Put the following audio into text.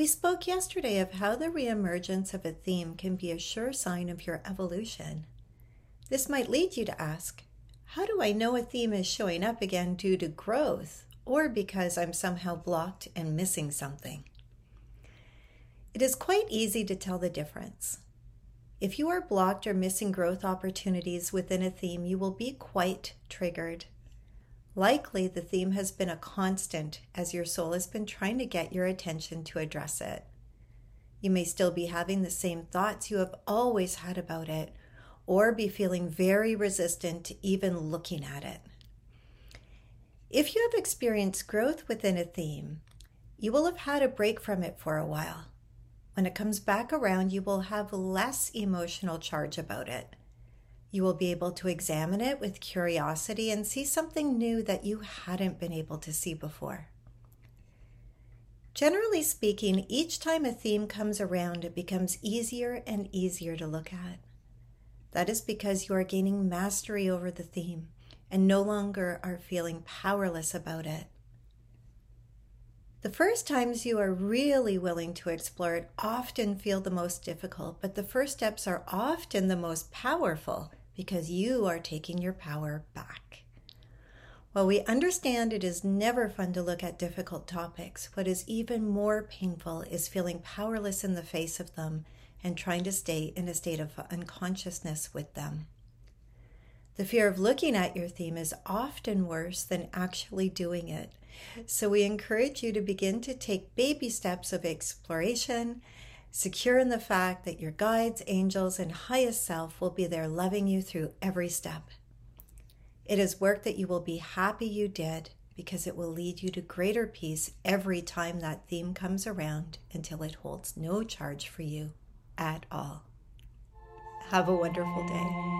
We spoke yesterday of how the reemergence of a theme can be a sure sign of your evolution. This might lead you to ask, how do I know a theme is showing up again due to growth or because I'm somehow blocked and missing something? It is quite easy to tell the difference. If you are blocked or missing growth opportunities within a theme, you will be quite triggered. Likely, the theme has been a constant as your soul has been trying to get your attention to address it. You may still be having the same thoughts you have always had about it, or be feeling very resistant to even looking at it. If you have experienced growth within a theme, you will have had a break from it for a while. When it comes back around, you will have less emotional charge about it. You will be able to examine it with curiosity and see something new that you hadn't been able to see before. Generally speaking, each time a theme comes around, it becomes easier and easier to look at. That is because you are gaining mastery over the theme and no longer are feeling powerless about it. The first times you are really willing to explore it often feel the most difficult, but the first steps are often the most powerful because you are taking your power back. While we understand it is never fun to look at difficult topics, what is even more painful is feeling powerless in the face of them and trying to stay in a state of unconsciousness with them. The fear of looking at your theme is often worse than actually doing it. So, we encourage you to begin to take baby steps of exploration secure in the fact that your guides, angels, and highest self will be there loving you through every step. It is work that you will be happy you did because it will lead you to greater peace every time that theme comes around until it holds no charge for you at all. Have a wonderful day.